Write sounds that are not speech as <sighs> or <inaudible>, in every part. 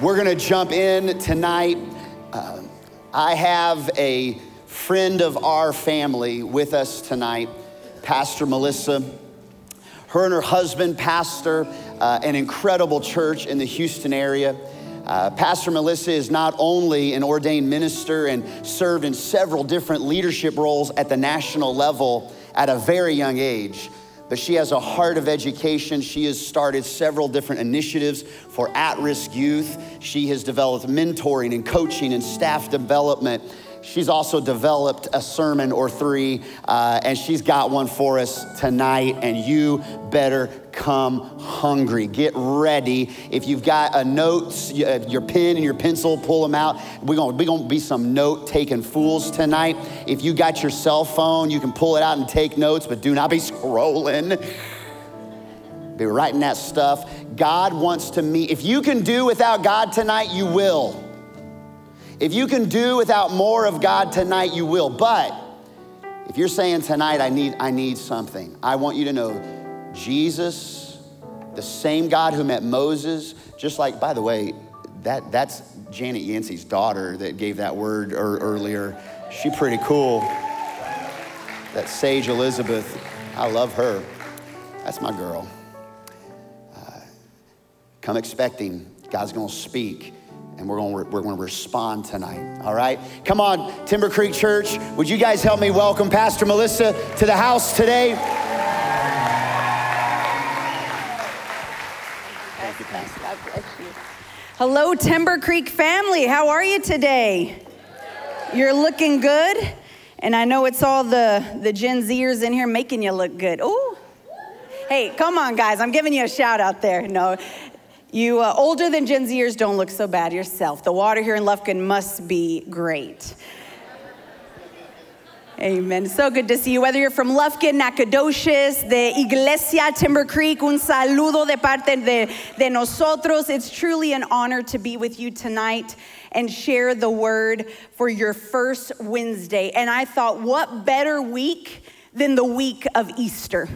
We're going to jump in tonight. Uh, I have a friend of our family with us tonight, Pastor Melissa. Her and her husband pastor uh, an incredible church in the Houston area. Uh, Pastor Melissa is not only an ordained minister and served in several different leadership roles at the national level at a very young age, but she has a heart of education. She has started several different initiatives for at risk youth. She has developed mentoring and coaching and staff development. She's also developed a sermon or three, uh, and she's got one for us tonight. And you better come hungry. Get ready. If you've got a notes, uh, your pen and your pencil, pull them out. We're gonna, we're gonna be some note taking fools tonight. If you got your cell phone, you can pull it out and take notes, but do not be <laughs> scrolling. Be writing that stuff. God wants to meet. If you can do without God tonight, you will. If you can do without more of God tonight, you will. But if you're saying tonight, I need, I need something, I want you to know Jesus, the same God who met Moses, just like, by the way, that, that's Janet Yancey's daughter that gave that word er, earlier. She pretty cool. That sage Elizabeth, I love her. That's my girl. Uh, come expecting God's gonna speak and we're going to, we're going to respond tonight. All right? Come on, Timber Creek Church, would you guys help me welcome Pastor Melissa to the house today? Thank you, Pastor. God bless you. Hello, Timber Creek family. How are you today? You're looking good. And I know it's all the, the Gen Zers in here making you look good. Oh, hey, come on, guys. I'm giving you a shout out there. No, you uh, older than Gen Zers don't look so bad yourself. The water here in Lufkin must be great. Amen. So good to see you. Whether you're from Lufkin, Nacogdoches, the Iglesia Timber Creek, un saludo de parte de, de nosotros. It's truly an honor to be with you tonight and share the word for your first Wednesday. And I thought, what better week than the week of Easter?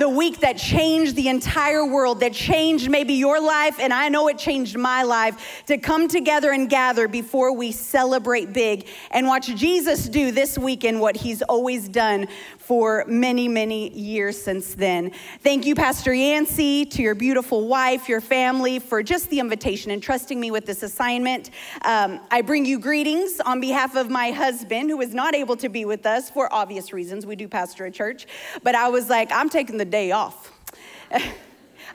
The week that changed the entire world, that changed maybe your life, and I know it changed my life, to come together and gather before we celebrate big and watch Jesus do this weekend what he's always done for many, many years since then. Thank you, Pastor Yancey, to your beautiful wife, your family, for just the invitation and trusting me with this assignment. Um, I bring you greetings on behalf of my husband, who is not able to be with us for obvious reasons. We do pastor a church, but I was like, I'm taking the day off. <laughs>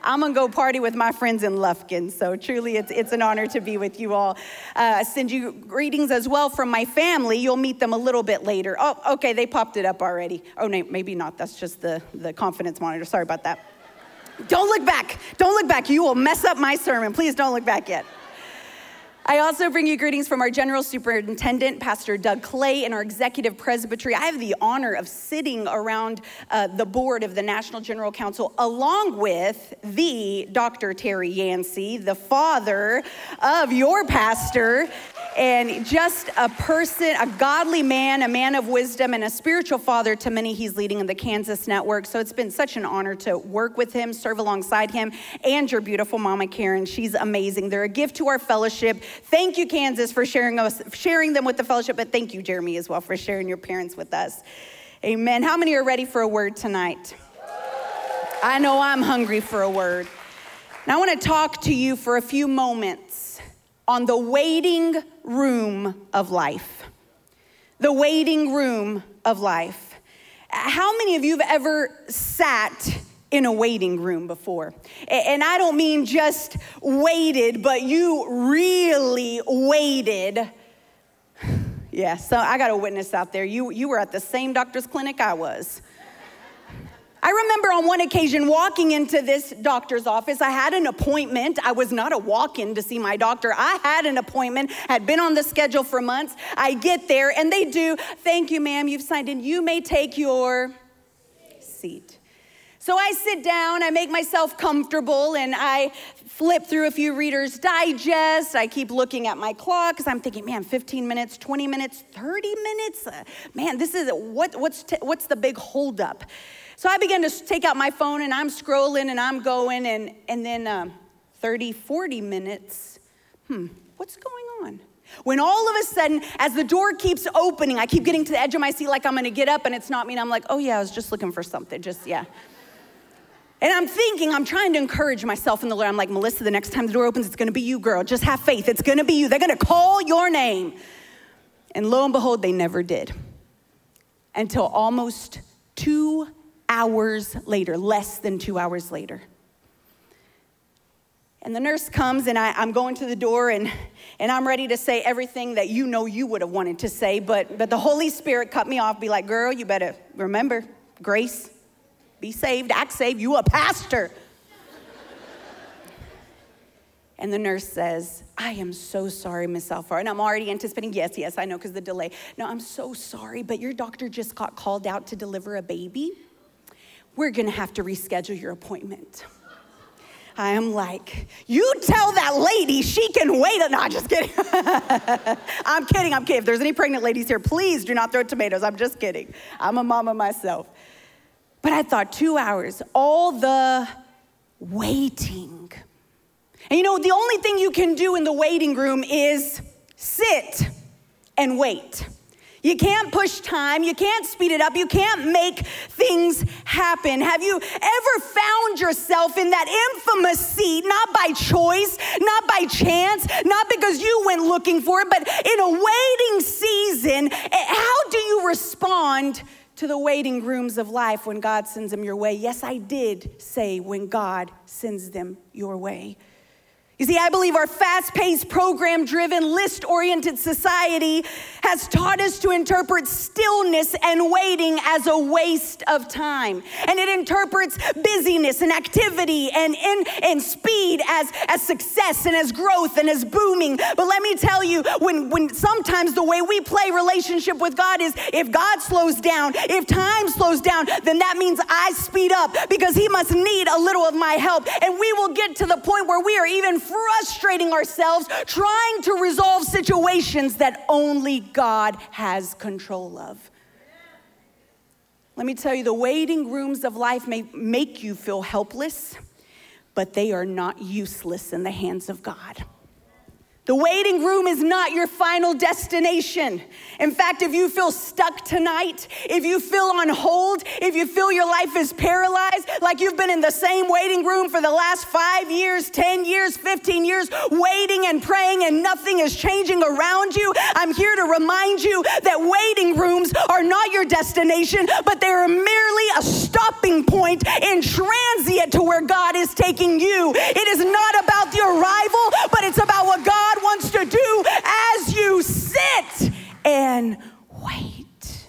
I'm gonna go party with my friends in Lufkin. So truly, it's, it's an honor to be with you all. Uh, send you greetings as well from my family. You'll meet them a little bit later. Oh, okay, they popped it up already. Oh, no, maybe not. That's just the, the confidence monitor. Sorry about that. Don't look back. Don't look back. You will mess up my sermon. Please don't look back yet. I also bring you greetings from our General Superintendent, Pastor Doug Clay, and our Executive Presbytery. I have the honor of sitting around uh, the board of the National General Council along with the Dr. Terry Yancey, the father of your pastor, and just a person, a godly man, a man of wisdom, and a spiritual father to many he's leading in the Kansas network. So it's been such an honor to work with him, serve alongside him, and your beautiful mama Karen. She's amazing. They're a gift to our fellowship. Thank you, Kansas, for sharing us, sharing them with the fellowship, but thank you, Jeremy, as well, for sharing your parents with us. Amen. How many are ready for a word tonight? I know I'm hungry for a word. Now I want to talk to you for a few moments on the waiting room of life. The waiting room of life. How many of you have ever sat in a waiting room before? And I don't mean just waited, but you really waited. <sighs> Yeah, so I got a witness out there. You, you were at the same doctor's clinic I was. I remember on one occasion walking into this doctor's office. I had an appointment. I was not a walk in to see my doctor. I had an appointment, had been on the schedule for months. I get there and they do, thank you, ma'am, you've signed in. You may take your seat. So I sit down, I make myself comfortable, and I flip through a few Reader's Digest. I keep looking at my clock because I'm thinking, man, 15 minutes, 20 minutes, 30 minutes? Uh, man, this is what, what's, t- what's the big holdup? So I begin to take out my phone and I'm scrolling and I'm going, and, and then um, 30, 40 minutes hmm, what's going on? When all of a sudden, as the door keeps opening, I keep getting to the edge of my seat like I'm gonna get up and it's not me, and I'm like, oh yeah, I was just looking for something, just yeah. And I'm thinking, I'm trying to encourage myself in the Lord. I'm like, Melissa, the next time the door opens, it's gonna be you, girl. Just have faith. It's gonna be you. They're gonna call your name. And lo and behold, they never did. Until almost two hours later, less than two hours later. And the nurse comes, and I, am going to the door, and, and I'm ready to say everything that you know you would have wanted to say, but, but the Holy Spirit cut me off, be like, girl, you better remember grace, be saved, act saved, you a pastor. and the nurse says, I am so sorry, Miss Alfaro. And I'm already anticipating, yes, yes, I know, because the delay. No, I'm so sorry, but your doctor just got called out to deliver a baby. We're gonna have to reschedule your appointment. I am like, you tell that lady she can wait. No, I'm just kidding. <laughs> I'm kidding. I'm kidding. If there's any pregnant ladies here, please do not throw tomatoes. I'm just kidding. I'm a mama myself. But I thought two hours, all the waiting. And you know, the only thing you can do in the waiting room is sit and wait. You can't push time. You can't speed it up. You can't make things happen. Have you ever found yourself in that infamous seat, not by choice, not by chance, not because you went looking for it, but in a waiting season? Eh, how do you respond? To the waiting rooms of life when God sends them your way. Yes, I did say when God sends them your way. You see, I believe our fast paced, program driven, list oriented society has taught us to interpret stillness and waiting as a waste of time. And it interprets busyness and activity and, and, and speed as, as success and as growth and as booming. But let me tell you, when, when sometimes the way we play relationship with God is if God slows down, if time slows down, then that means I speed up because He must need a little of my help. And we will get to the point where we are even frustrating ourselves trying to resolve situations that only God has control of. Let me tell you, the waiting rooms of life may make you feel helpless, but they are not useless in the hands of God. The waiting room is not your final destination. In fact, if you feel stuck tonight, if you feel on hold, if you feel your life is paralyzed, like you've been in the same waiting room for the last five years, 10 years, 15 years, waiting and praying and nothing is changing around you, I'm here to remind you that waiting rooms are not your destination, but they are merely a stopping point in transient to where God is taking you. It is not about the arrival, but it's about what God wait.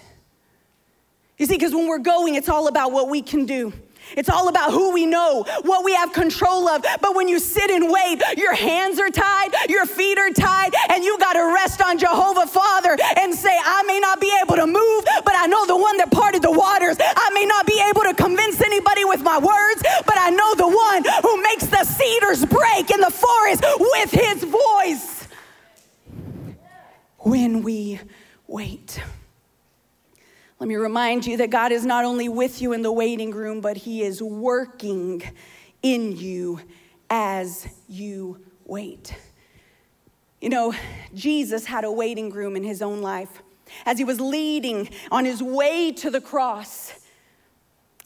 You see, because when we're going, it's all about what we can do. It's all about who we know, what we have control of. But when you sit and wait, your hands are tied, your feet are tied, and you got to rest on Jehovah Father and say, I may not be able to move, but I know the one that parted the waters. I may not be able to convince anybody with my words, but I know the one who makes the cedars break in the forest with his voice. When we wait. Let me remind you that God is not only with you in the waiting room, but He is working in you as you wait. You know, Jesus had a waiting room in His own life. As He was leading on His way to the cross,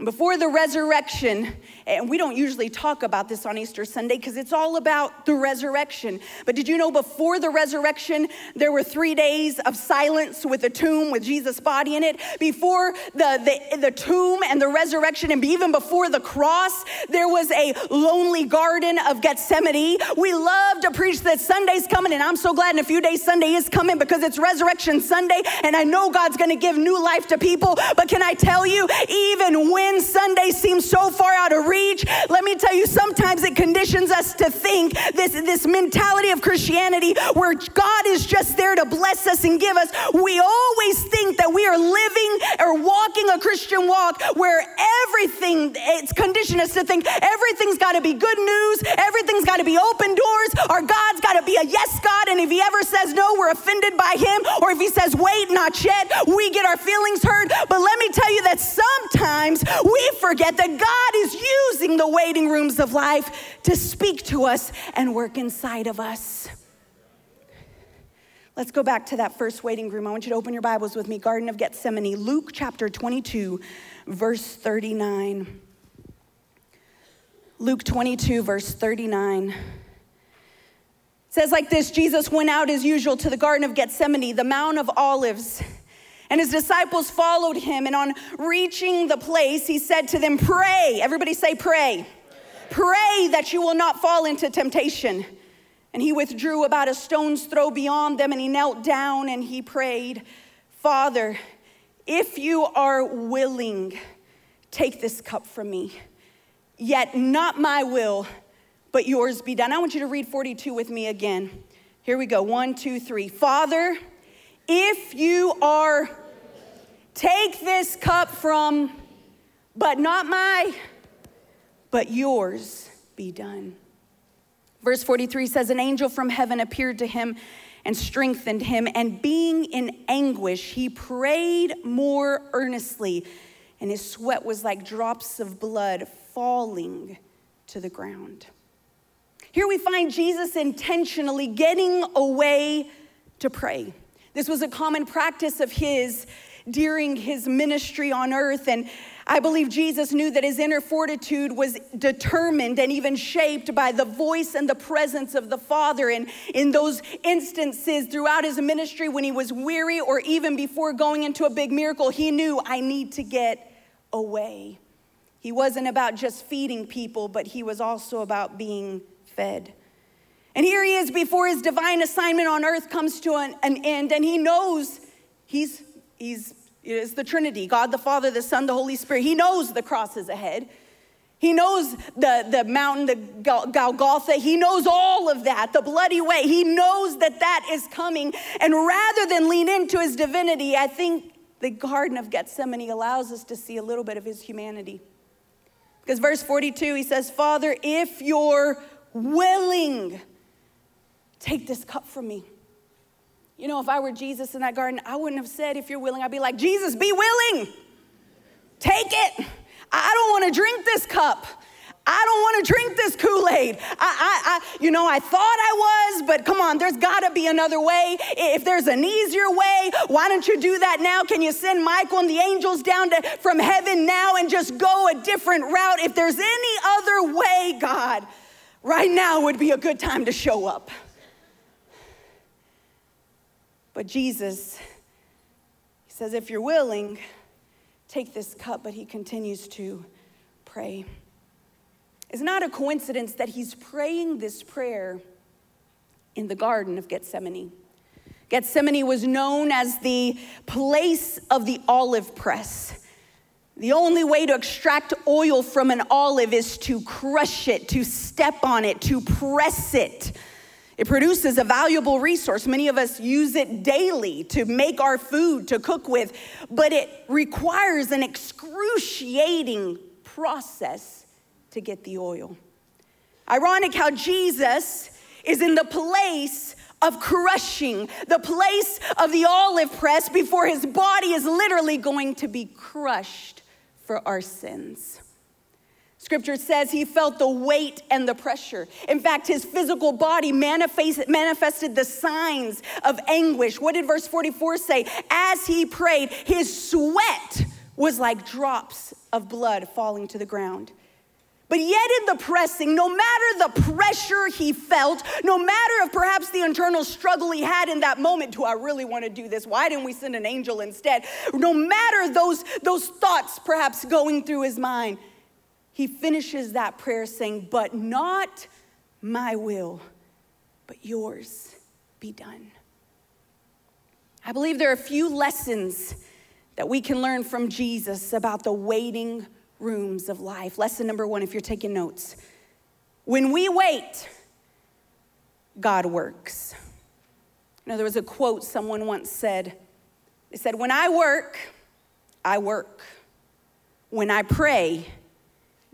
before the resurrection, and we don't usually talk about this on Easter Sunday because it's all about the resurrection. But did you know before the resurrection, there were three days of silence with a tomb with Jesus' body in it? Before the, the, the tomb and the resurrection, and even before the cross, there was a lonely garden of Gethsemane. We love to preach that Sunday's coming, and I'm so glad in a few days Sunday is coming because it's Resurrection Sunday, and I know God's gonna give new life to people. But can I tell you, even when when Sunday seems so far out of reach, let me tell you, sometimes it conditions us to think this, this mentality of Christianity where God is just there to bless us and give us. We always think that we are living or walking a Christian walk where everything, it's conditioned us to think everything's got to be good news, everything's got to be open doors, our God's got to be a yes God. And if He ever says no, we're offended by Him, or if He says wait, not yet, we get our feelings hurt. But let me tell you that sometimes we forget that God is using the waiting rooms of life to speak to us and work inside of us. Let's go back to that first waiting room. I want you to open your Bibles with me. Garden of Gethsemane, Luke chapter 22, verse 39. Luke 22, verse 39 says like this Jesus went out as usual to the Garden of Gethsemane, the Mount of Olives. And his disciples followed him. And on reaching the place, he said to them, Pray. Everybody say, Pray. Pray that you will not fall into temptation. And he withdrew about a stone's throw beyond them and he knelt down and he prayed, Father, if you are willing, take this cup from me. Yet not my will, but yours be done. I want you to read 42 with me again. Here we go. One, two, three. Father, if you are, take this cup from, but not my, but yours be done. Verse 43 says, An angel from heaven appeared to him and strengthened him, and being in anguish, he prayed more earnestly, and his sweat was like drops of blood falling to the ground. Here we find Jesus intentionally getting away to pray. This was a common practice of his during his ministry on earth. And I believe Jesus knew that his inner fortitude was determined and even shaped by the voice and the presence of the Father. And in those instances throughout his ministry, when he was weary or even before going into a big miracle, he knew, I need to get away. He wasn't about just feeding people, but he was also about being fed. And here he is before his divine assignment on earth comes to an, an end, and he knows he's He's it's the Trinity God the Father, the Son, the Holy Spirit. He knows the cross is ahead. He knows the, the mountain, the Golgotha. He knows all of that, the bloody way. He knows that that is coming. And rather than lean into his divinity, I think the Garden of Gethsemane allows us to see a little bit of his humanity. Because verse 42, he says, Father, if you're willing, take this cup from me. You know, if I were Jesus in that garden, I wouldn't have said, if you're willing, I'd be like, Jesus, be willing. Take it. I don't want to drink this cup. I don't want to drink this Kool Aid. I, I, I, you know, I thought I was, but come on, there's got to be another way. If there's an easier way, why don't you do that now? Can you send Michael and the angels down to, from heaven now and just go a different route? If there's any other way, God, right now would be a good time to show up. But Jesus, he says, if you're willing, take this cup, but he continues to pray. It's not a coincidence that he's praying this prayer in the Garden of Gethsemane. Gethsemane was known as the place of the olive press. The only way to extract oil from an olive is to crush it, to step on it, to press it. It produces a valuable resource. Many of us use it daily to make our food, to cook with, but it requires an excruciating process to get the oil. Ironic how Jesus is in the place of crushing, the place of the olive press before his body is literally going to be crushed for our sins. Scripture says he felt the weight and the pressure. In fact, his physical body manifested the signs of anguish. What did verse 44 say? As he prayed, his sweat was like drops of blood falling to the ground. But yet, in the pressing, no matter the pressure he felt, no matter of perhaps the internal struggle he had in that moment, do I really want to do this? Why didn't we send an angel instead? No matter those, those thoughts perhaps going through his mind, he finishes that prayer saying, But not my will, but yours be done. I believe there are a few lessons that we can learn from Jesus about the waiting rooms of life. Lesson number one, if you're taking notes when we wait, God works. You know, there was a quote someone once said. They said, When I work, I work. When I pray,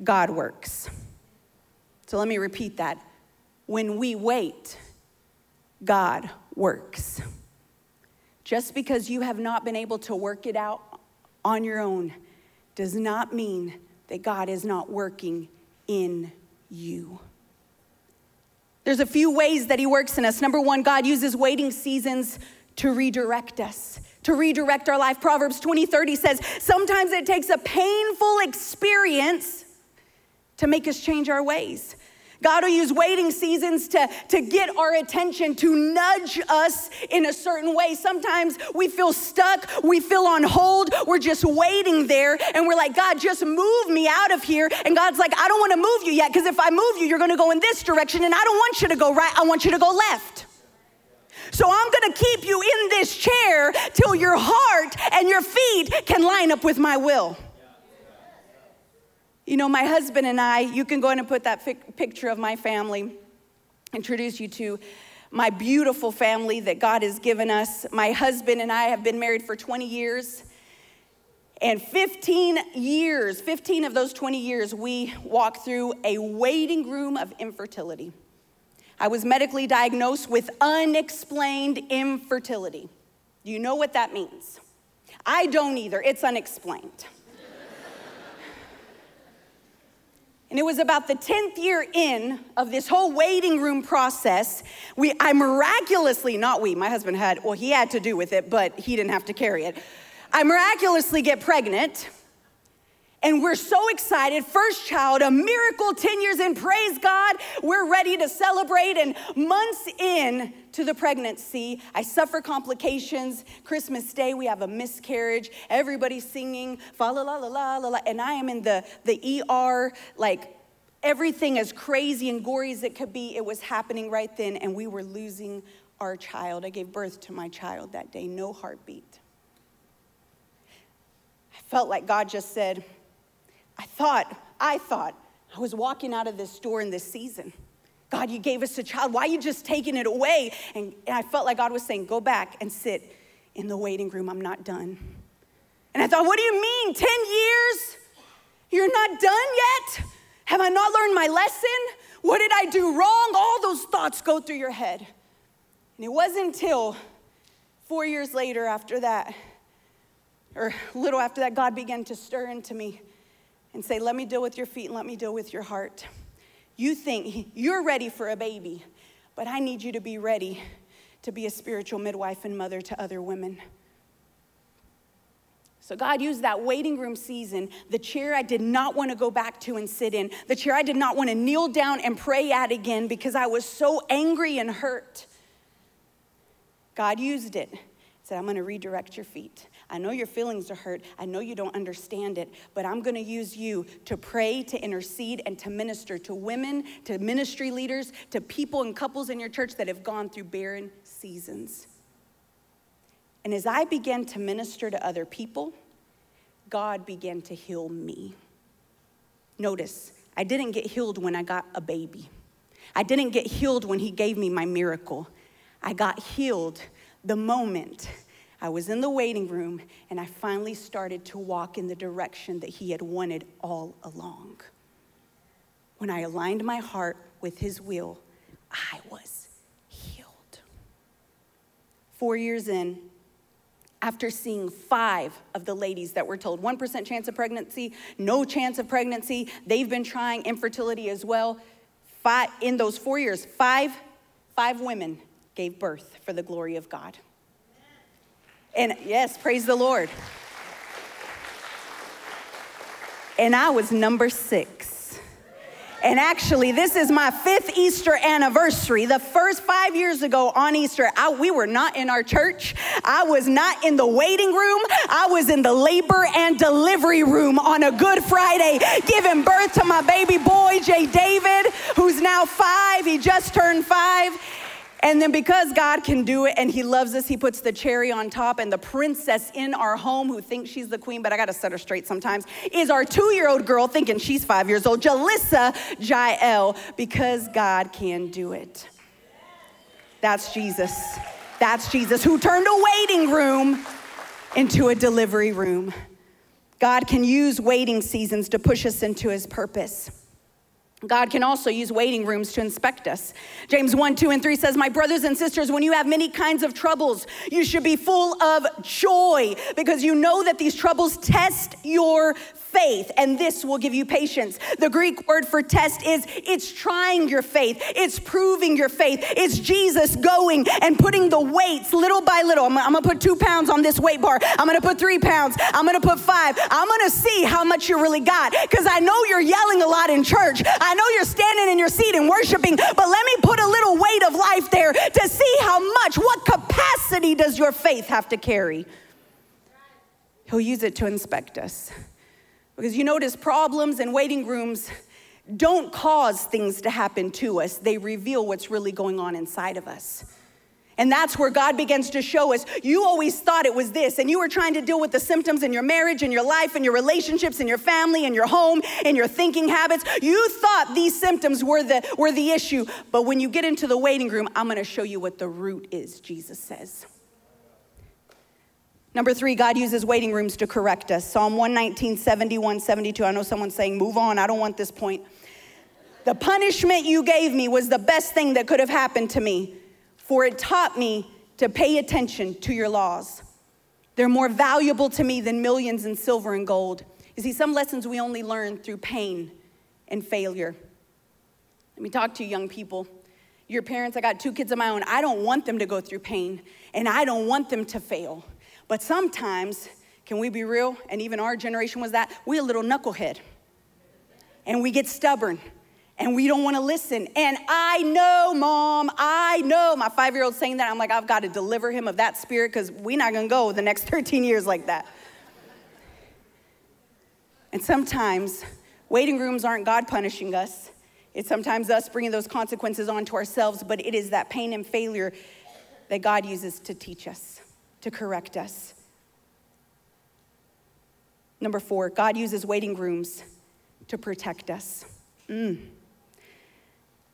God works. So let me repeat that. When we wait, God works. Just because you have not been able to work it out on your own does not mean that God is not working in you. There's a few ways that He works in us. Number one, God uses waiting seasons to redirect us, to redirect our life. Proverbs 20 30 says, Sometimes it takes a painful experience to make us change our ways. God will use waiting seasons to, to get our attention, to nudge us in a certain way. Sometimes we feel stuck, we feel on hold, we're just waiting there, and we're like, God, just move me out of here. And God's like, I don't want to move you yet, because if I move you, you're going to go in this direction, and I don't want you to go right, I want you to go left. So I'm going to keep you in this chair till your heart and your feet can line up with my will. You know, my husband and I, you can go in and put that picture of my family, introduce you to my beautiful family that God has given us. My husband and I have been married for 20 years. And 15 years, 15 of those 20 years, we walked through a waiting room of infertility. I was medically diagnosed with unexplained infertility. Do you know what that means? I don't either, it's unexplained. And it was about the 10th year in of this whole waiting room process. We, I miraculously, not we, my husband had, well, he had to do with it, but he didn't have to carry it. I miraculously get pregnant. And we're so excited. First child, a miracle, 10 years in, praise God. We're ready to celebrate. And months in to the pregnancy, I suffer complications. Christmas Day, we have a miscarriage. Everybody's singing, fa la la la la la. And I am in the, the ER, like everything as crazy and gory as it could be. It was happening right then, and we were losing our child. I gave birth to my child that day, no heartbeat. I felt like God just said, I thought, I thought, I was walking out of this store in this season. God, you gave us a child. Why are you just taking it away? And, and I felt like God was saying, Go back and sit in the waiting room. I'm not done. And I thought, What do you mean? 10 years? You're not done yet? Have I not learned my lesson? What did I do wrong? All those thoughts go through your head. And it wasn't until four years later, after that, or a little after that, God began to stir into me and say, Let me deal with your feet and let me deal with your heart. You think you're ready for a baby, but I need you to be ready to be a spiritual midwife and mother to other women. So God used that waiting room season, the chair I did not want to go back to and sit in, the chair I did not want to kneel down and pray at again because I was so angry and hurt. God used it. He Said, I'm going to redirect your feet. I know your feelings are hurt. I know you don't understand it, but I'm going to use you to pray, to intercede, and to minister to women, to ministry leaders, to people and couples in your church that have gone through barren seasons. And as I began to minister to other people, God began to heal me. Notice, I didn't get healed when I got a baby. I didn't get healed when He gave me my miracle. I got healed the moment I was in the waiting room and I finally started to walk in the direction that He had wanted all along. When I aligned my heart with His will, I was healed. Four years in, after seeing five of the ladies that were told 1% chance of pregnancy, no chance of pregnancy, they've been trying infertility as well. Five, in those four years, five, five women gave birth for the glory of God. And yes, praise the Lord. And I was number six. And actually, this is my fifth Easter anniversary. The first five years ago on Easter, I, we were not in our church. I was not in the waiting room. I was in the labor and delivery room on a Good Friday, giving birth to my baby boy, Jay David, who's now five. He just turned five. And then because God can do it and He loves us, He puts the cherry on top. And the princess in our home, who thinks she's the queen, but I gotta set her straight sometimes, is our two year old girl thinking she's five years old, Jalissa Jael, because God can do it. That's Jesus. That's Jesus who turned a waiting room into a delivery room. God can use waiting seasons to push us into His purpose. God can also use waiting rooms to inspect us. James 1, 2, and 3 says, My brothers and sisters, when you have many kinds of troubles, you should be full of joy because you know that these troubles test your faith, and this will give you patience. The Greek word for test is it's trying your faith, it's proving your faith. It's Jesus going and putting the weights little by little. I'm, I'm gonna put two pounds on this weight bar, I'm gonna put three pounds, I'm gonna put five. I'm gonna see how much you really got because I know you're yelling a lot in church. I know you're standing in your seat and worshiping, but let me put a little weight of life there to see how much, what capacity does your faith have to carry? He'll use it to inspect us. Because you notice problems and waiting rooms don't cause things to happen to us, they reveal what's really going on inside of us. And that's where God begins to show us. You always thought it was this, and you were trying to deal with the symptoms in your marriage, in your life, in your relationships, in your family, in your home, in your thinking habits. You thought these symptoms were the, were the issue. But when you get into the waiting room, I'm gonna show you what the root is, Jesus says. Number three, God uses waiting rooms to correct us. Psalm 119, 71, 72. I know someone's saying, move on, I don't want this point. The punishment you gave me was the best thing that could have happened to me for it taught me to pay attention to your laws. They're more valuable to me than millions in silver and gold. You see, some lessons we only learn through pain and failure. Let me talk to you, young people. Your parents, I got two kids of my own. I don't want them to go through pain and I don't want them to fail. But sometimes, can we be real? And even our generation was that, we a little knucklehead. And we get stubborn and we don't want to listen. And I know, mom, I know. My five year old saying that, I'm like, I've got to deliver him of that spirit because we're not going to go the next <laughs> 13 years like that. And sometimes waiting rooms aren't God punishing us, it's sometimes us bringing those consequences onto ourselves, but it is that pain and failure that God uses to teach us, to correct us. Number four, God uses waiting rooms to protect us. Mm.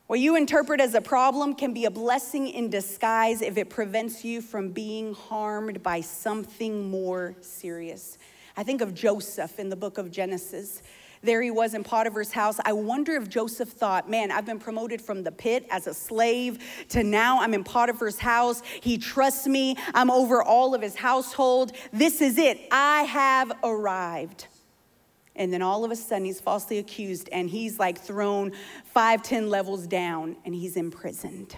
What you interpret as a problem can be a blessing in disguise if it prevents you from being harmed by something more serious. I think of Joseph in the book of Genesis. There he was in Potiphar's house. I wonder if Joseph thought, man, I've been promoted from the pit as a slave to now I'm in Potiphar's house. He trusts me. I'm over all of his household. This is it. I have arrived. And then all of a sudden, he's falsely accused and he's like thrown five, ten levels down and he's imprisoned.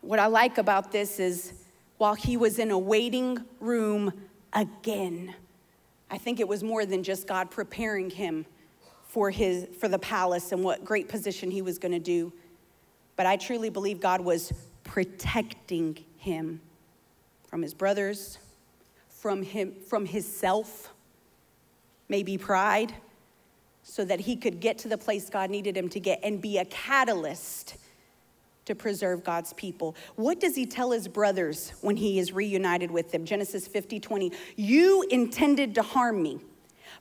What I like about this is while he was in a waiting room again, I think it was more than just God preparing him for, his, for the palace and what great position he was going to do. But I truly believe God was protecting him from his brothers, from him, from himself maybe pride, so that he could get to the place God needed him to get and be a catalyst to preserve God's people. What does he tell his brothers when he is reunited with them? Genesis 50 20. You intended to harm me,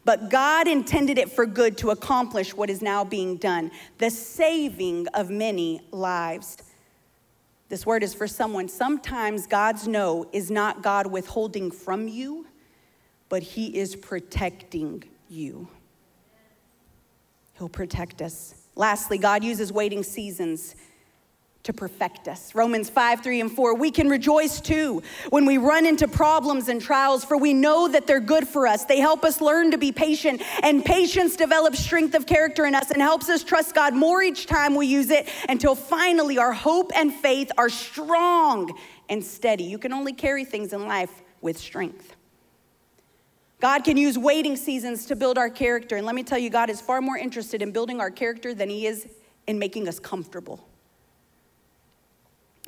but God intended it for good to accomplish what is now being done the saving of many lives. This word is for someone. Sometimes God's no is not God withholding from you, but He is protecting you. He'll protect us. Lastly, God uses waiting seasons to perfect us. Romans 5, 3, and 4. We can rejoice too when we run into problems and trials, for we know that they're good for us. They help us learn to be patient, and patience develops strength of character in us and helps us trust God more each time we use it until finally our hope and faith are strong and steady. You can only carry things in life with strength. God can use waiting seasons to build our character. And let me tell you, God is far more interested in building our character than He is in making us comfortable.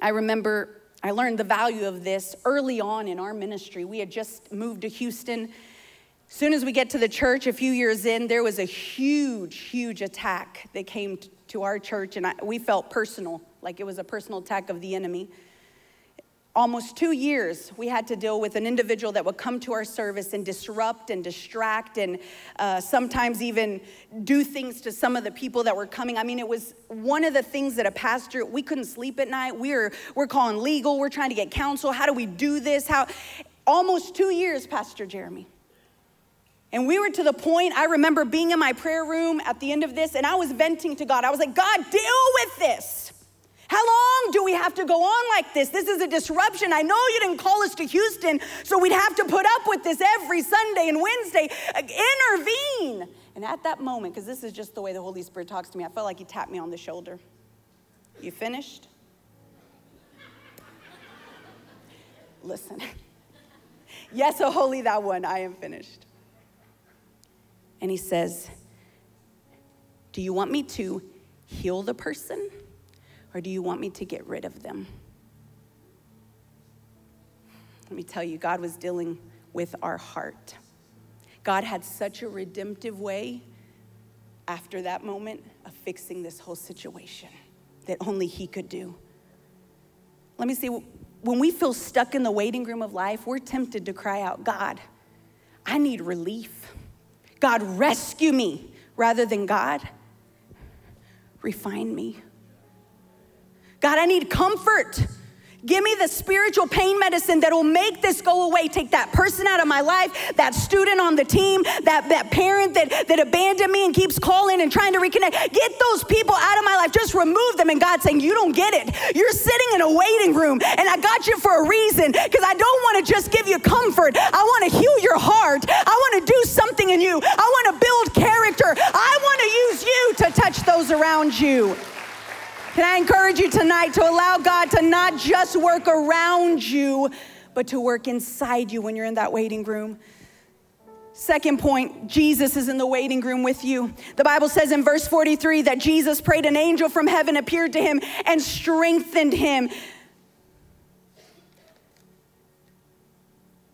I remember I learned the value of this early on in our ministry. We had just moved to Houston. As soon as we get to the church, a few years in, there was a huge, huge attack that came to our church, and I, we felt personal, like it was a personal attack of the enemy almost two years, we had to deal with an individual that would come to our service and disrupt and distract and uh, sometimes even do things to some of the people that were coming. I mean, it was one of the things that a pastor, we couldn't sleep at night. We were, we're calling legal, we're trying to get counsel. How do we do this? How, almost two years, Pastor Jeremy. And we were to the point, I remember being in my prayer room at the end of this, and I was venting to God. I was like, God, deal with this. How long do we have to go on like this. This is a disruption. I know you didn't call us to Houston, so we'd have to put up with this every Sunday and Wednesday. Intervene. And at that moment, because this is just the way the Holy Spirit talks to me, I felt like He tapped me on the shoulder. You finished? Listen. <laughs> yes, O holy that one, I am finished. And He says, Do you want me to heal the person or do you want me to get rid of them? Let me tell you, God was dealing with our heart. God had such a redemptive way after that moment of fixing this whole situation that only He could do. Let me see, when we feel stuck in the waiting room of life, we're tempted to cry out, God, I need relief. God, rescue me, rather than God, refine me. God, I need comfort. Give me the spiritual pain medicine that will make this go away. Take that person out of my life, that student on the team, that, that parent that, that abandoned me and keeps calling and trying to reconnect. Get those people out of my life. Just remove them. And God's saying, You don't get it. You're sitting in a waiting room, and I got you for a reason because I don't want to just give you comfort. I want to heal your heart. I want to do something in you. I want to build character. I want to use you to touch those around you. Can I encourage you tonight to allow God to not just work around you, but to work inside you when you're in that waiting room? Second point, Jesus is in the waiting room with you. The Bible says in verse 43 that Jesus prayed, an angel from heaven appeared to him and strengthened him.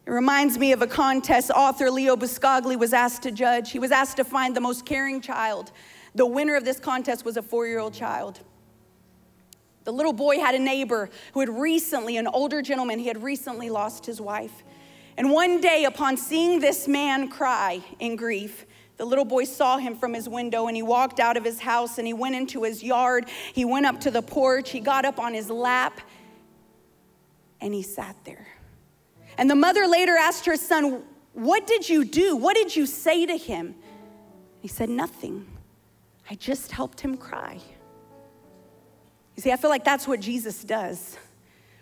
It reminds me of a contest author Leo Buscaglia was asked to judge. He was asked to find the most caring child. The winner of this contest was a four year old child. The little boy had a neighbor who had recently, an older gentleman, he had recently lost his wife. And one day, upon seeing this man cry in grief, the little boy saw him from his window and he walked out of his house and he went into his yard. He went up to the porch, he got up on his lap, and he sat there. And the mother later asked her son, What did you do? What did you say to him? He said, Nothing. I just helped him cry. You see, I feel like that's what Jesus does.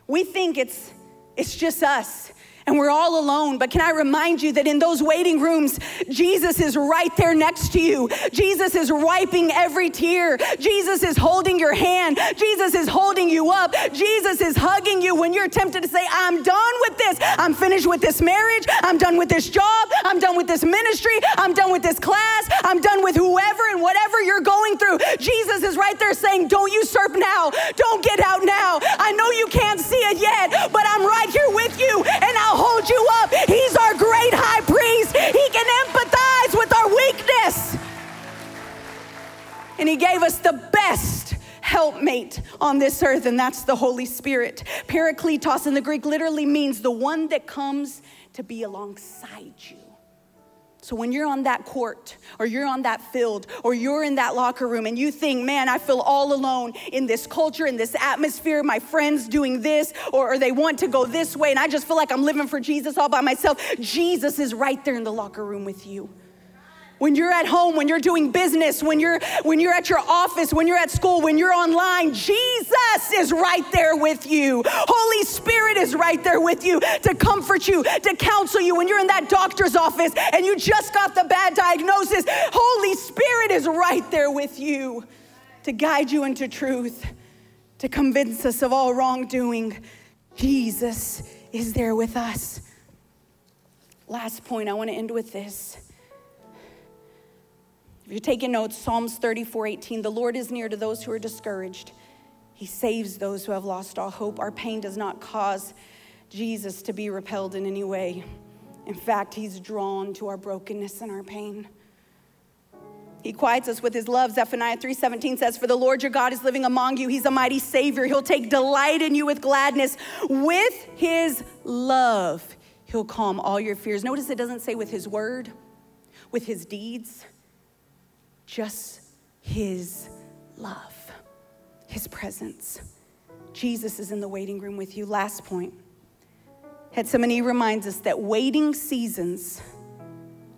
We think it's, it's just us and we're all alone. But can I remind you that in those waiting rooms, Jesus is right there next to you. Jesus is wiping every tear. Jesus is holding your hand. Jesus is holding you up. Jesus is hugging you when you're tempted to say, I'm done with this. I'm finished with this marriage. I'm done with this job. I'm done with this ministry. I'm done with this class. I'm done with whoever and whatever you're going through. Jesus is right there saying, Don't usurp now. Don't get out now. I know you can't see it yet, but I'm right here with you and I'll hold you up. He's our great high priest. He can empathize with our weakness. And He gave us the best helpmate on this earth, and that's the Holy Spirit. Parakletos in the Greek literally means the one that comes to be alongside you. So when you're on that court or you're on that field or you're in that locker room and you think, man, I feel all alone in this culture, in this atmosphere, my friends doing this or, or they want to go this way and I just feel like I'm living for Jesus all by myself, Jesus is right there in the locker room with you when you're at home when you're doing business when you're when you're at your office when you're at school when you're online jesus is right there with you. Holy spirit is right there with you to comfort you to counsel you. When you're in that doctor's office and you just got the bad diagnosis holy spirit is right there with you to guide you into truth to convince us of all wrongdoing. Jesus is there with us. Last point i want to end with this if you're taking notes, Psalms 34 18, the Lord is near to those who are discouraged. He saves those who have lost all hope. Our pain does not cause Jesus to be repelled in any way. In fact, he's drawn to our brokenness and our pain. He quiets us with his love. Zephaniah 3:17 says, "For the Lord your God is living among you. He's a mighty savior. He'll take delight in you with gladness. With his love, he'll calm all your fears." Notice it doesn't say with his word, with his deeds just His love, His presence. Jesus is in the waiting room with you. Last point. Gethsemane reminds us that waiting seasons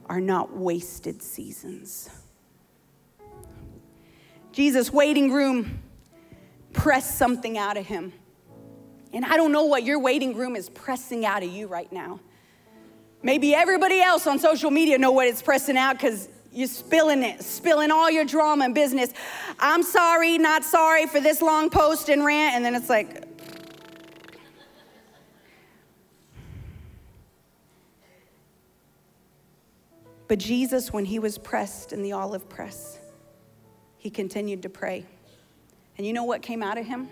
are not wasted seasons. Jesus' waiting room pressed something out of him. And I don't know what your waiting room is pressing out of you right now. Maybe everybody else on social media know what it's pressing out because you're spilling it, spilling all your drama and business. I'm sorry, not sorry for this long post and rant. And then it's like, But Jesus, when he was pressed in the olive press, he continued to pray. And you know what came out of him?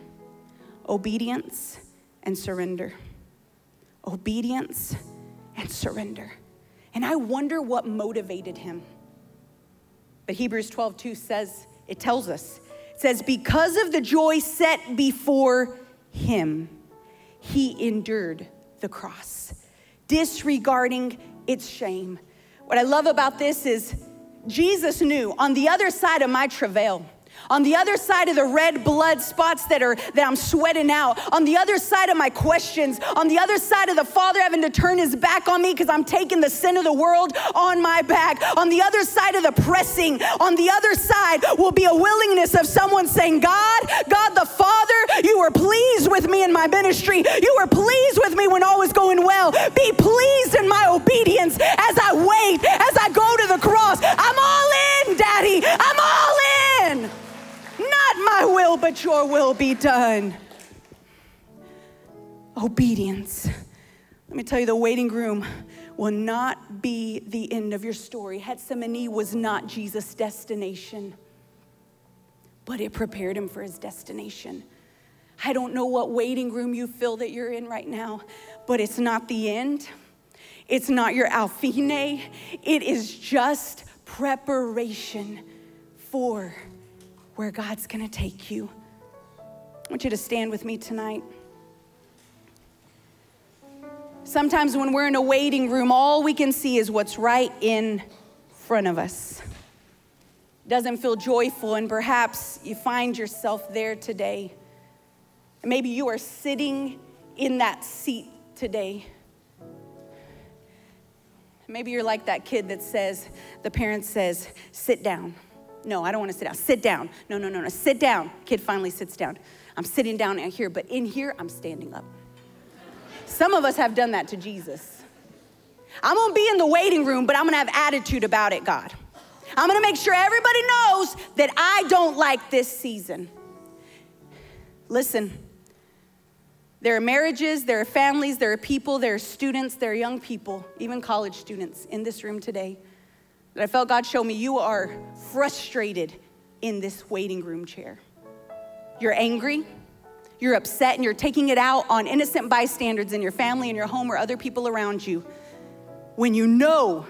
Obedience and surrender. Obedience and surrender. And I wonder what motivated him. But Hebrews 12, 2 says, it tells us, it says, because of the joy set before him, he endured the cross, disregarding its shame. What I love about this is Jesus knew on the other side of my travail, on the other side of the red blood spots that are that I'm sweating out, on the other side of my questions, on the other side of the Father having to turn his back on me because I'm taking the sin of the world on my back, on the other side of the pressing, on the other side will be a willingness of someone saying, God, God the Father, you were pleased with me in my ministry. You were pleased with me when all was going well. Be pleased in my obedience as I wait, as I go to the cross. I'm all will, but your will be done. Obedience. Let me tell you, the waiting room will not be the end of your story. Gethsemane was not Jesus' destination, but it prepared him for his destination. I don't know what waiting room you feel that you're in right now, but it's not the end. It's not your alfine. It is just preparation for where God's gonna take you. I want you to stand with me tonight. Sometimes when we're in a waiting room, all we can see is what's right in front of us. Doesn't feel joyful, and perhaps you find yourself there today. Maybe you are sitting in that seat today. Maybe you're like that kid that says, the parent says, sit down. No, I don't want to sit down. Sit down. No, no, no, no. Sit down. Kid finally sits down. I'm sitting down out here, but in here, I'm standing up. Some of us have done that to Jesus. I'm gonna be in the waiting room, but I'm gonna have attitude about it, God. I'm gonna make sure everybody knows that I don't like this season. Listen, there are marriages, there are families, there are people, there are students, there are young people, even college students in this room today that I felt God show me you are frustrated in this waiting room chair. You're angry, you're upset, and you're taking it out on innocent bystanders in your family, in your home, or other people around you. When you know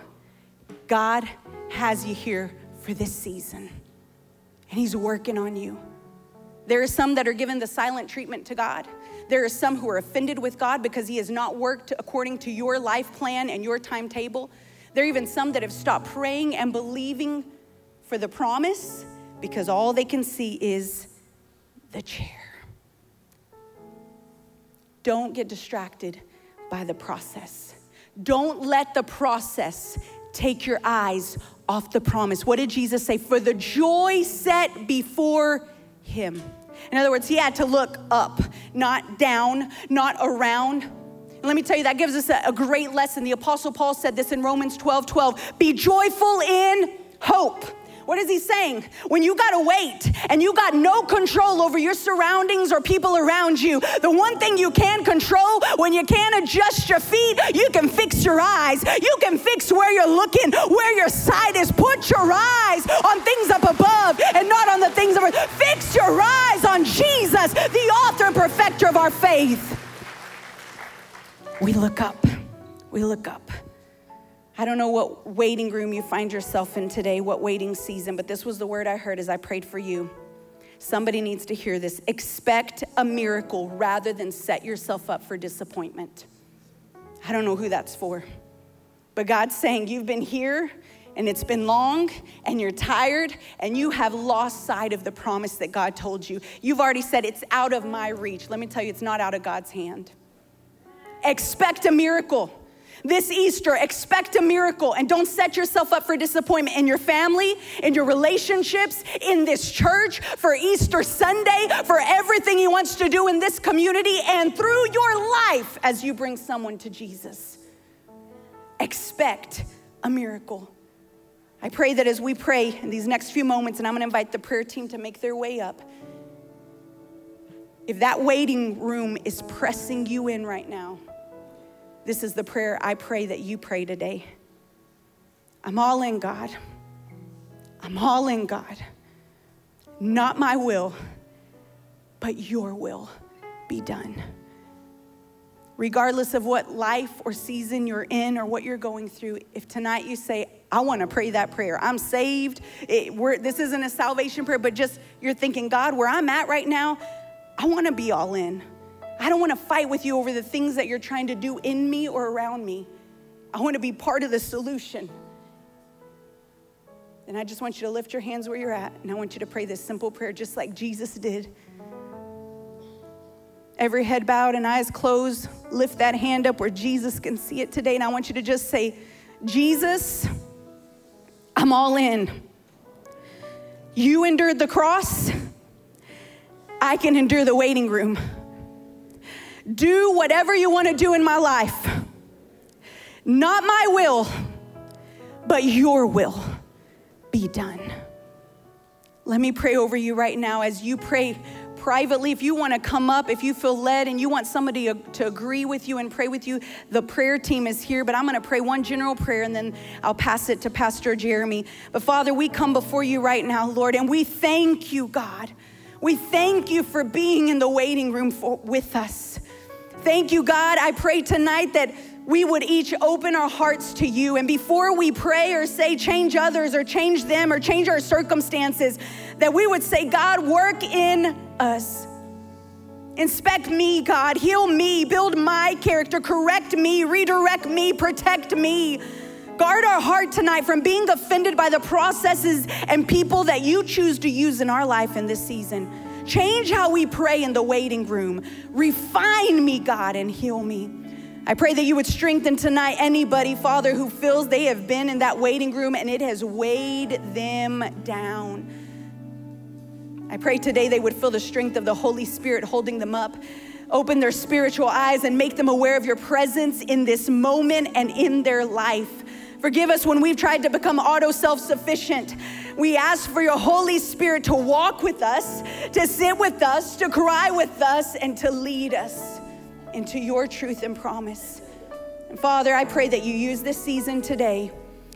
God has you here for this season and He's working on you. There are some that are given the silent treatment to God. There are some who are offended with God because He has not worked according to your life plan and your timetable. There are even some that have stopped praying and believing for the promise because all they can see is the chair. Don't get distracted by the process. Don't let the process take your eyes off the promise. What did Jesus say? For the joy set before him. In other words, he had to look up, not down, not around, let me tell you, that gives us a, a great lesson. The Apostle Paul said this in Romans 12 12 Be joyful in hope. What is he saying? When you gotta wait and you got no control over your surroundings or people around you, the one thing you can control when you can't adjust your feet, you can fix your eyes. You can fix where you're looking, where your sight is. Put your eyes on things up above and not on the things of earth. Fix your eyes on Jesus, the author and perfecter of our faith we look up. We look up. I don't know what waiting room you find yourself in today, what waiting season, but this was the word I heard as I prayed for you. Somebody needs to hear this. Expect a miracle rather than set yourself up for disappointment. I don't know who that's for, but God's saying, You've been here and it's been long and you're tired and you have lost sight of the promise that God told you. You've already said, It's out of my reach. Let me tell you, it's not out of God's hand expect a miracle. This Easter, expect a miracle and don't set yourself up for disappointment in your family, in your relationships, in this church, for Easter Sunday, for everything He wants to do in this community and through your life as you bring someone to Jesus. Expect a miracle. I pray that as we pray in these next few moments, and I'm gonna invite the prayer team to make their way up. If that waiting room is pressing you in right now, this is the prayer I pray that you pray today. I'm all in, God. I'm all in, God. Not my will, but your will be done. Regardless of what life or season you're in or what you're going through, if tonight you say, I want to pray that prayer. I'm saved. It, this isn't a salvation prayer, but just you're thinking, God, where I'm at right now, I want to be all in. I don't want to fight with you over the things that you're trying to do in me or around me. I want to be part of the solution. And I just want you to lift your hands where you're at, and I want you to pray this simple prayer just like Jesus did. Every head bowed and eyes closed, lift that hand up where Jesus can see it today. And I want you to just say, Jesus, I'm all in. You endured the cross, I can endure the waiting room do whatever you want to do in my life. Not my will, but your will be done. Let me pray over you right now as you pray privately. If you want to come up, if you feel led and you want somebody to agree with you and pray with you, the prayer team is here. But I'm going to pray one general prayer and then I'll pass it to Pastor Jeremy. But Father, we come before you right now, Lord, and we thank you, God. We thank you for being in the waiting room for, with us. Thank you, God. I pray tonight that we would each open our hearts to you. And before we pray or say change others or change them or change our circumstances, that we would say, God, work in us. Inspect me, God. Heal me. Build my character. Correct me. Redirect me. Protect me. Guard our heart tonight from being offended by the processes and people that you choose to use in our life in this season. Change how we pray in the waiting room. Refine me, God, and heal me. I pray that you would strengthen tonight anybody, Father, who feels they have been in that waiting room and it has weighed them down. I pray today they would feel the strength of the Holy Spirit holding them up. Open their spiritual eyes and make them aware of your presence in this moment and in their life. Forgive us when we've tried to become auto self sufficient. We ask for your Holy Spirit to walk with us, to sit with us, to cry with us, and to lead us into your truth and promise. And Father, I pray that you use this season today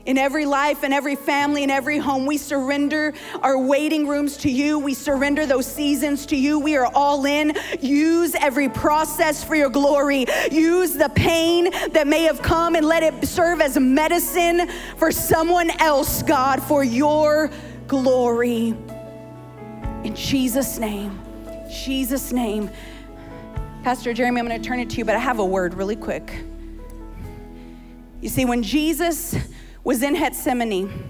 in every life and every family and every home, we surrender our waiting rooms to you. We surrender those seasons to you. We are all in. Use every process for your glory. Use the pain that may have come and let it serve as medicine for someone else, God, for your glory. In Jesus' name, Jesus' name. Pastor Jeremy, I'm going to turn it to you, but I have a word really quick. You see, when Jesus was in Gethsemane,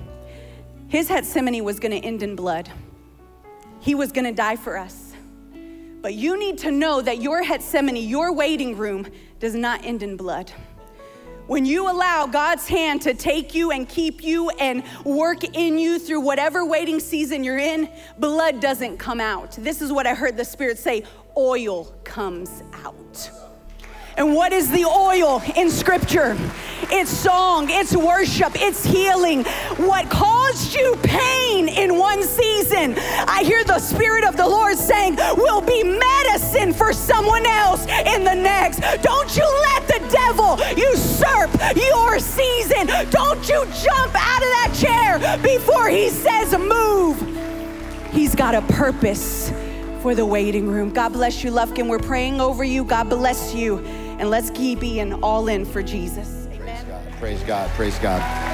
his Gethsemane was going to end in blood. He was going to die for us. But you need to know that your Gethsemane, your waiting room, does not end in blood. When you allow God's hand to take you and keep you and work in you through whatever waiting season you're in, blood doesn't come out. This is what I heard the Spirit say oil comes out. And what is the oil in Scripture? It's song, it's worship, it's healing. What caused you pain in one season, I hear the Spirit of the Lord saying, will be medicine for someone else in the next. Don't you let the devil usurp your season. Don't you jump out of that chair before he says move. He's got a purpose for the waiting room. God bless you, Lufkin. We're praying over you. God bless you and let's keep being all in for Jesus. Amen. Praise God. Praise God. Praise God.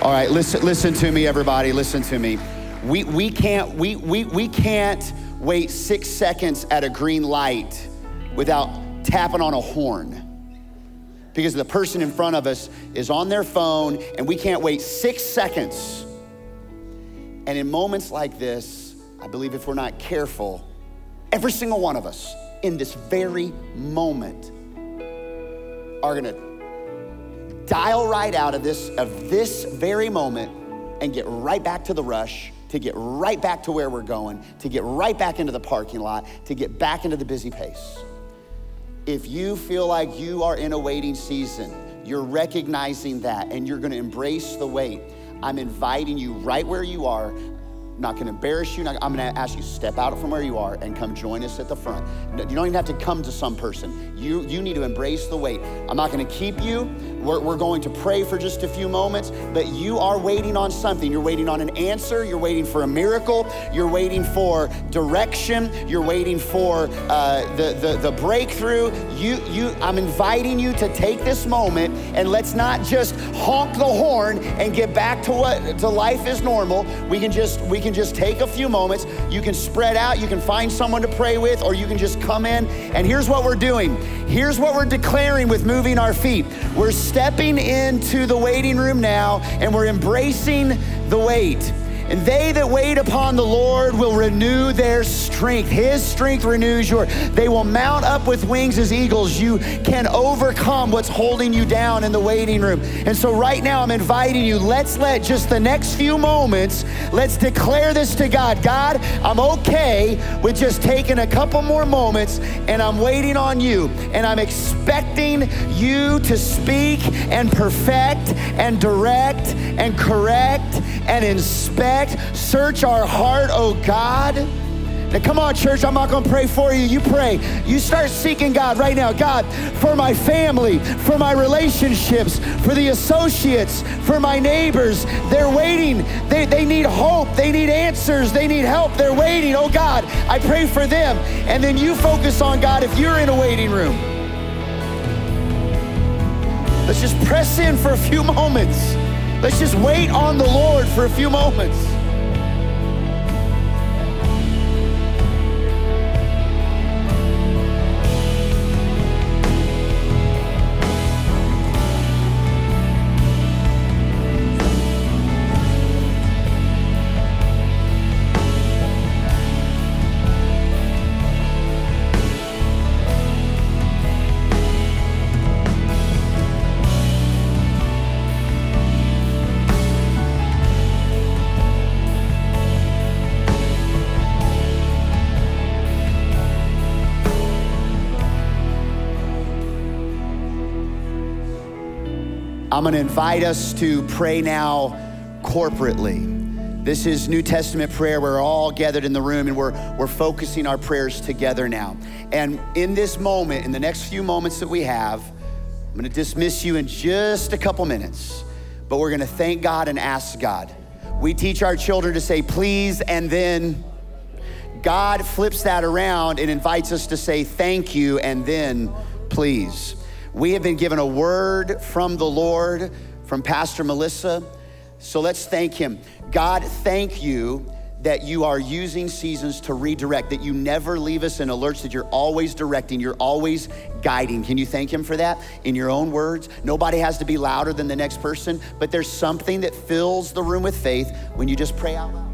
All right, listen, listen to me, everybody. Listen to me. We, we, can't, we, we, we can't wait six seconds at a green light without tapping on a horn because the person in front of us is on their phone and we can't wait six seconds. And in moments like this, I believe if we're not careful, Every single one of us in this very moment are gonna dial right out of this of this very moment and get right back to the rush to get right back to where we're going to get right back into the parking lot to get back into the busy pace. If you feel like you are in a waiting season you're recognizing that and you're going to embrace the wait i'm inviting you right where you are not going to embarrass you. I'm going to ask you step out from where you are and come join us at the front. You don't even have to come to some person. You you need to embrace the wait. I'm not going to keep you. We're, we're going to pray for just a few moments, but you are waiting on something. You're waiting on an answer. You're waiting for a miracle. You're waiting for direction. You're waiting for uh, the, the the breakthrough. You you. I'm inviting you to take this moment and let's not just honk the horn and get back to what to life is normal. We can just we can just take a few moments. You can spread out, you can find someone to pray with, or you can just come in. And here's what we're doing here's what we're declaring with moving our feet. We're stepping into the waiting room now, and we're embracing the wait. And they that wait upon the Lord will renew their strength. His strength renews your. They will mount up with wings as eagles. You can overcome what's holding you down in the waiting room. And so right now I'm inviting you, let's let just the next few moments, let's declare this to God. God, I'm okay with just taking a couple more moments and I'm waiting on you. And I'm expecting you to speak and perfect and direct and correct and inspect Search our heart, oh God. Now, come on, church, I'm not gonna pray for you. You pray. You start seeking God right now. God, for my family, for my relationships, for the associates, for my neighbors. They're waiting. They, they need hope. They need answers. They need help. They're waiting. Oh, God, I pray for them. And then you focus on God if you're in a waiting room. Let's just press in for a few moments. Let's just wait on the Lord for a few moments. I'm going to invite us to pray now corporately. This is New Testament prayer. We're all gathered in the room and we're, we're focusing our prayers together now. And in this moment, in the next few moments that we have, I'm going to dismiss you in just a couple minutes, but we're going to thank God and ask God. We teach our children to say please and then God flips that around and invites us to say thank you and then please. We have been given a word from the Lord, from Pastor Melissa. So let's thank him. God, thank you that you are using seasons to redirect, that you never leave us in alerts, that you're always directing, you're always guiding. Can you thank Him for that in your own words? Nobody has to be louder than the next person, but there's something that fills the room with faith when you just pray out loud.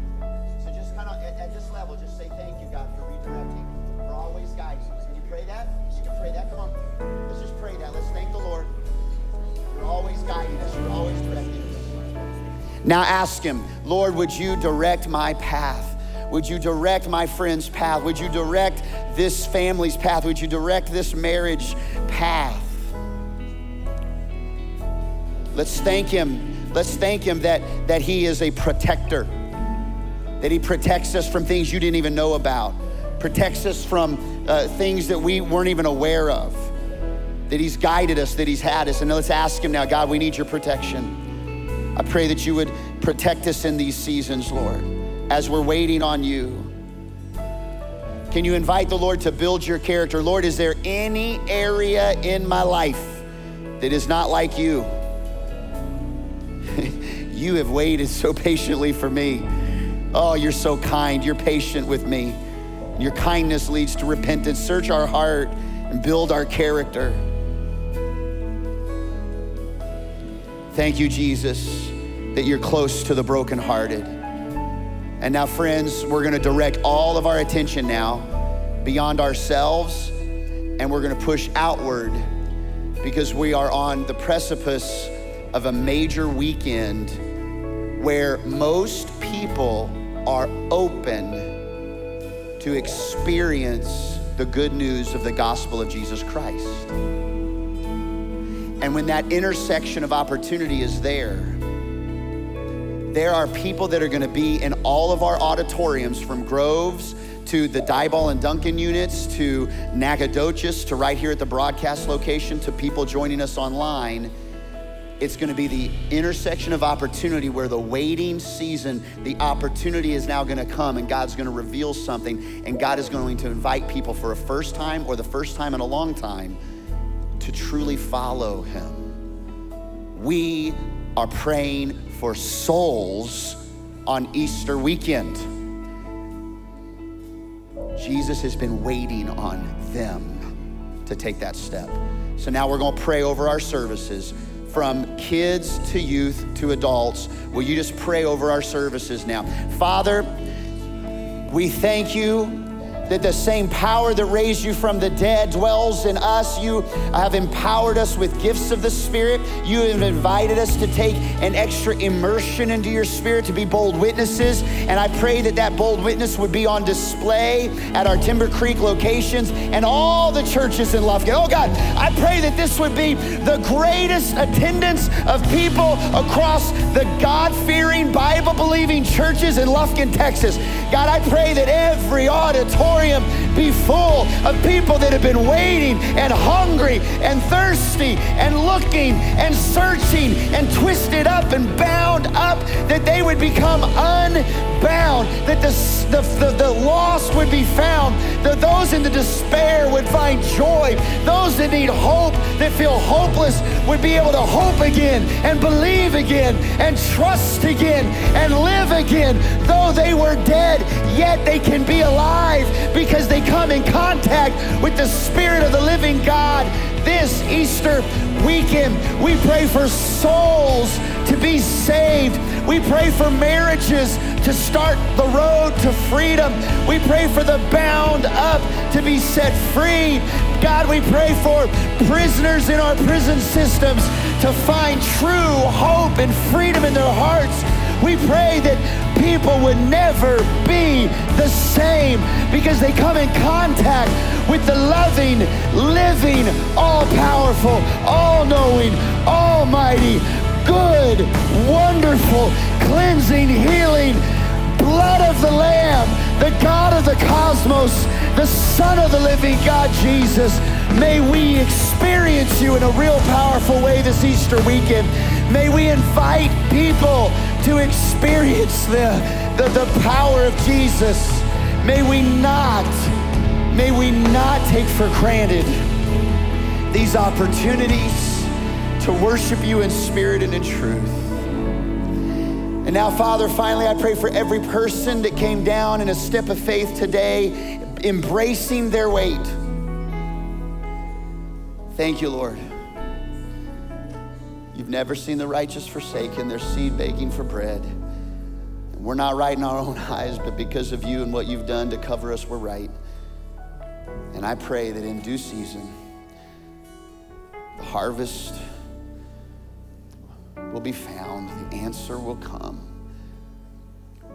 Now ask Him, Lord, would you direct my path? Would you direct my friend's path? Would you direct this family's path? Would you direct this marriage path? Let's thank Him. Let's thank Him that, that He is a protector, that He protects us from things you didn't even know about, protects us from uh, things that we weren't even aware of, that He's guided us, that He's had us. And let's ask Him now, God, we need your protection. I pray that you would protect us in these seasons, Lord, as we're waiting on you. Can you invite the Lord to build your character? Lord, is there any area in my life that is not like you? <laughs> you have waited so patiently for me. Oh, you're so kind. You're patient with me. Your kindness leads to repentance. Search our heart and build our character. Thank you, Jesus that you're close to the brokenhearted. And now, friends, we're going to direct all of our attention now beyond ourselves and we're gonna push outward because we are on the precipice of a major weekend where most people are open to experience the good news of the gospel of Jesus Christ. And when that intersection of opportunity is there, there are people that are gonna be in all of our auditoriums from Groves to the Diboll and Duncan units to Nacogdoches to right here at the broadcast location to people joining us online. It's going to be the intersection of opportunity where the waiting season, the opportunity is now going to come and God's going to reveal something and God is going to invite people for a first time or the first time in a long time to truly follow Him. We are praying for souls on Easter weekend. Jesus has been waiting on them to take that step. So now we're going to pray over our services from kids to youth to adults. Will you just pray over our services now? Father, we thank you that the same power that raised you from the dead dwells in us. You have empowered us with gifts of the Spirit. You have invited us to take an extra immersion into your Spirit to be bold witnesses. And I pray that that bold witness would be on display at our Timber Creek locations and all the churches in Lufkin. Oh God, I pray that this would be the greatest attendance of people across the God fearing, Bible believing churches in Lufkin, Texas. God, I pray that every auditorium be full of people that have been waiting and hungry and thirsty and looking and searching and twisted up and bound up, that they would become unbound, that the, the, the, the lost would be found, that those in the despair would find joy, those that need hope, that feel hopeless, would be able to hope again and believe again and trust again and live again. Though they were dead, yet they can be alive because they come in contact with the Spirit of the living God this Easter weekend. We pray for souls to be saved. We pray for marriages to start the road to freedom. We pray for the bound up to be set free. God, we pray for prisoners in our prison systems to find true hope and freedom in their hearts. We pray that people would never be the same because they come in contact with the loving, living, all powerful, all knowing, almighty, good, wonderful, cleansing, healing, blood of the Lamb, the God of the cosmos, the Son of the living God, Jesus. May we experience you in a real powerful way this Easter weekend. May we invite people to experience the, the, the power of Jesus. May we not, may we not take for granted these opportunities to worship you in spirit and in truth. And now, Father, finally, I pray for every person that came down in a step of faith today, embracing their wait. Thank you, Lord. You've never seen the righteous forsaken, their seed begging for bread. And we're not right in our own <laughs> eyes, but because of you and what you've done to cover us, we're right. And I pray that in due season, the harvest will be found, the answer will come.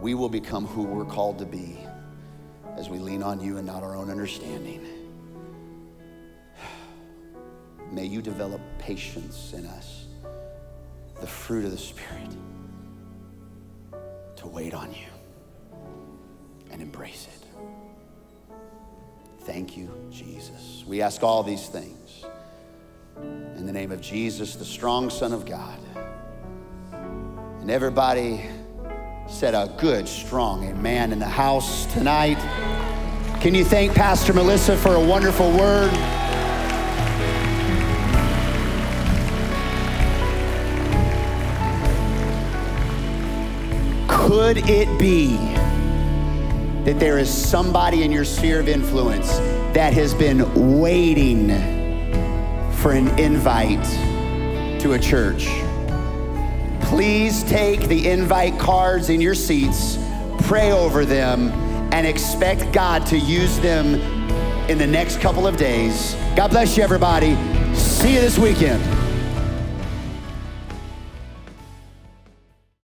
We will become who we're called to be as we lean on you and not our own understanding. <sighs> May you develop patience in us the fruit of the Spirit, to wait on you and embrace it. Thank you, Jesus. We ask all these things in the name of Jesus, the strong Son of God. And everybody said a good, strong amen in the house tonight. Can you thank Pastor Melissa for a wonderful word? Could it be that there is somebody in your sphere of influence that has been waiting for an invite to a church? Please take the invite cards in your seats, pray over them, and expect God to use them in the next couple of days. God bless you, everybody. See you this weekend.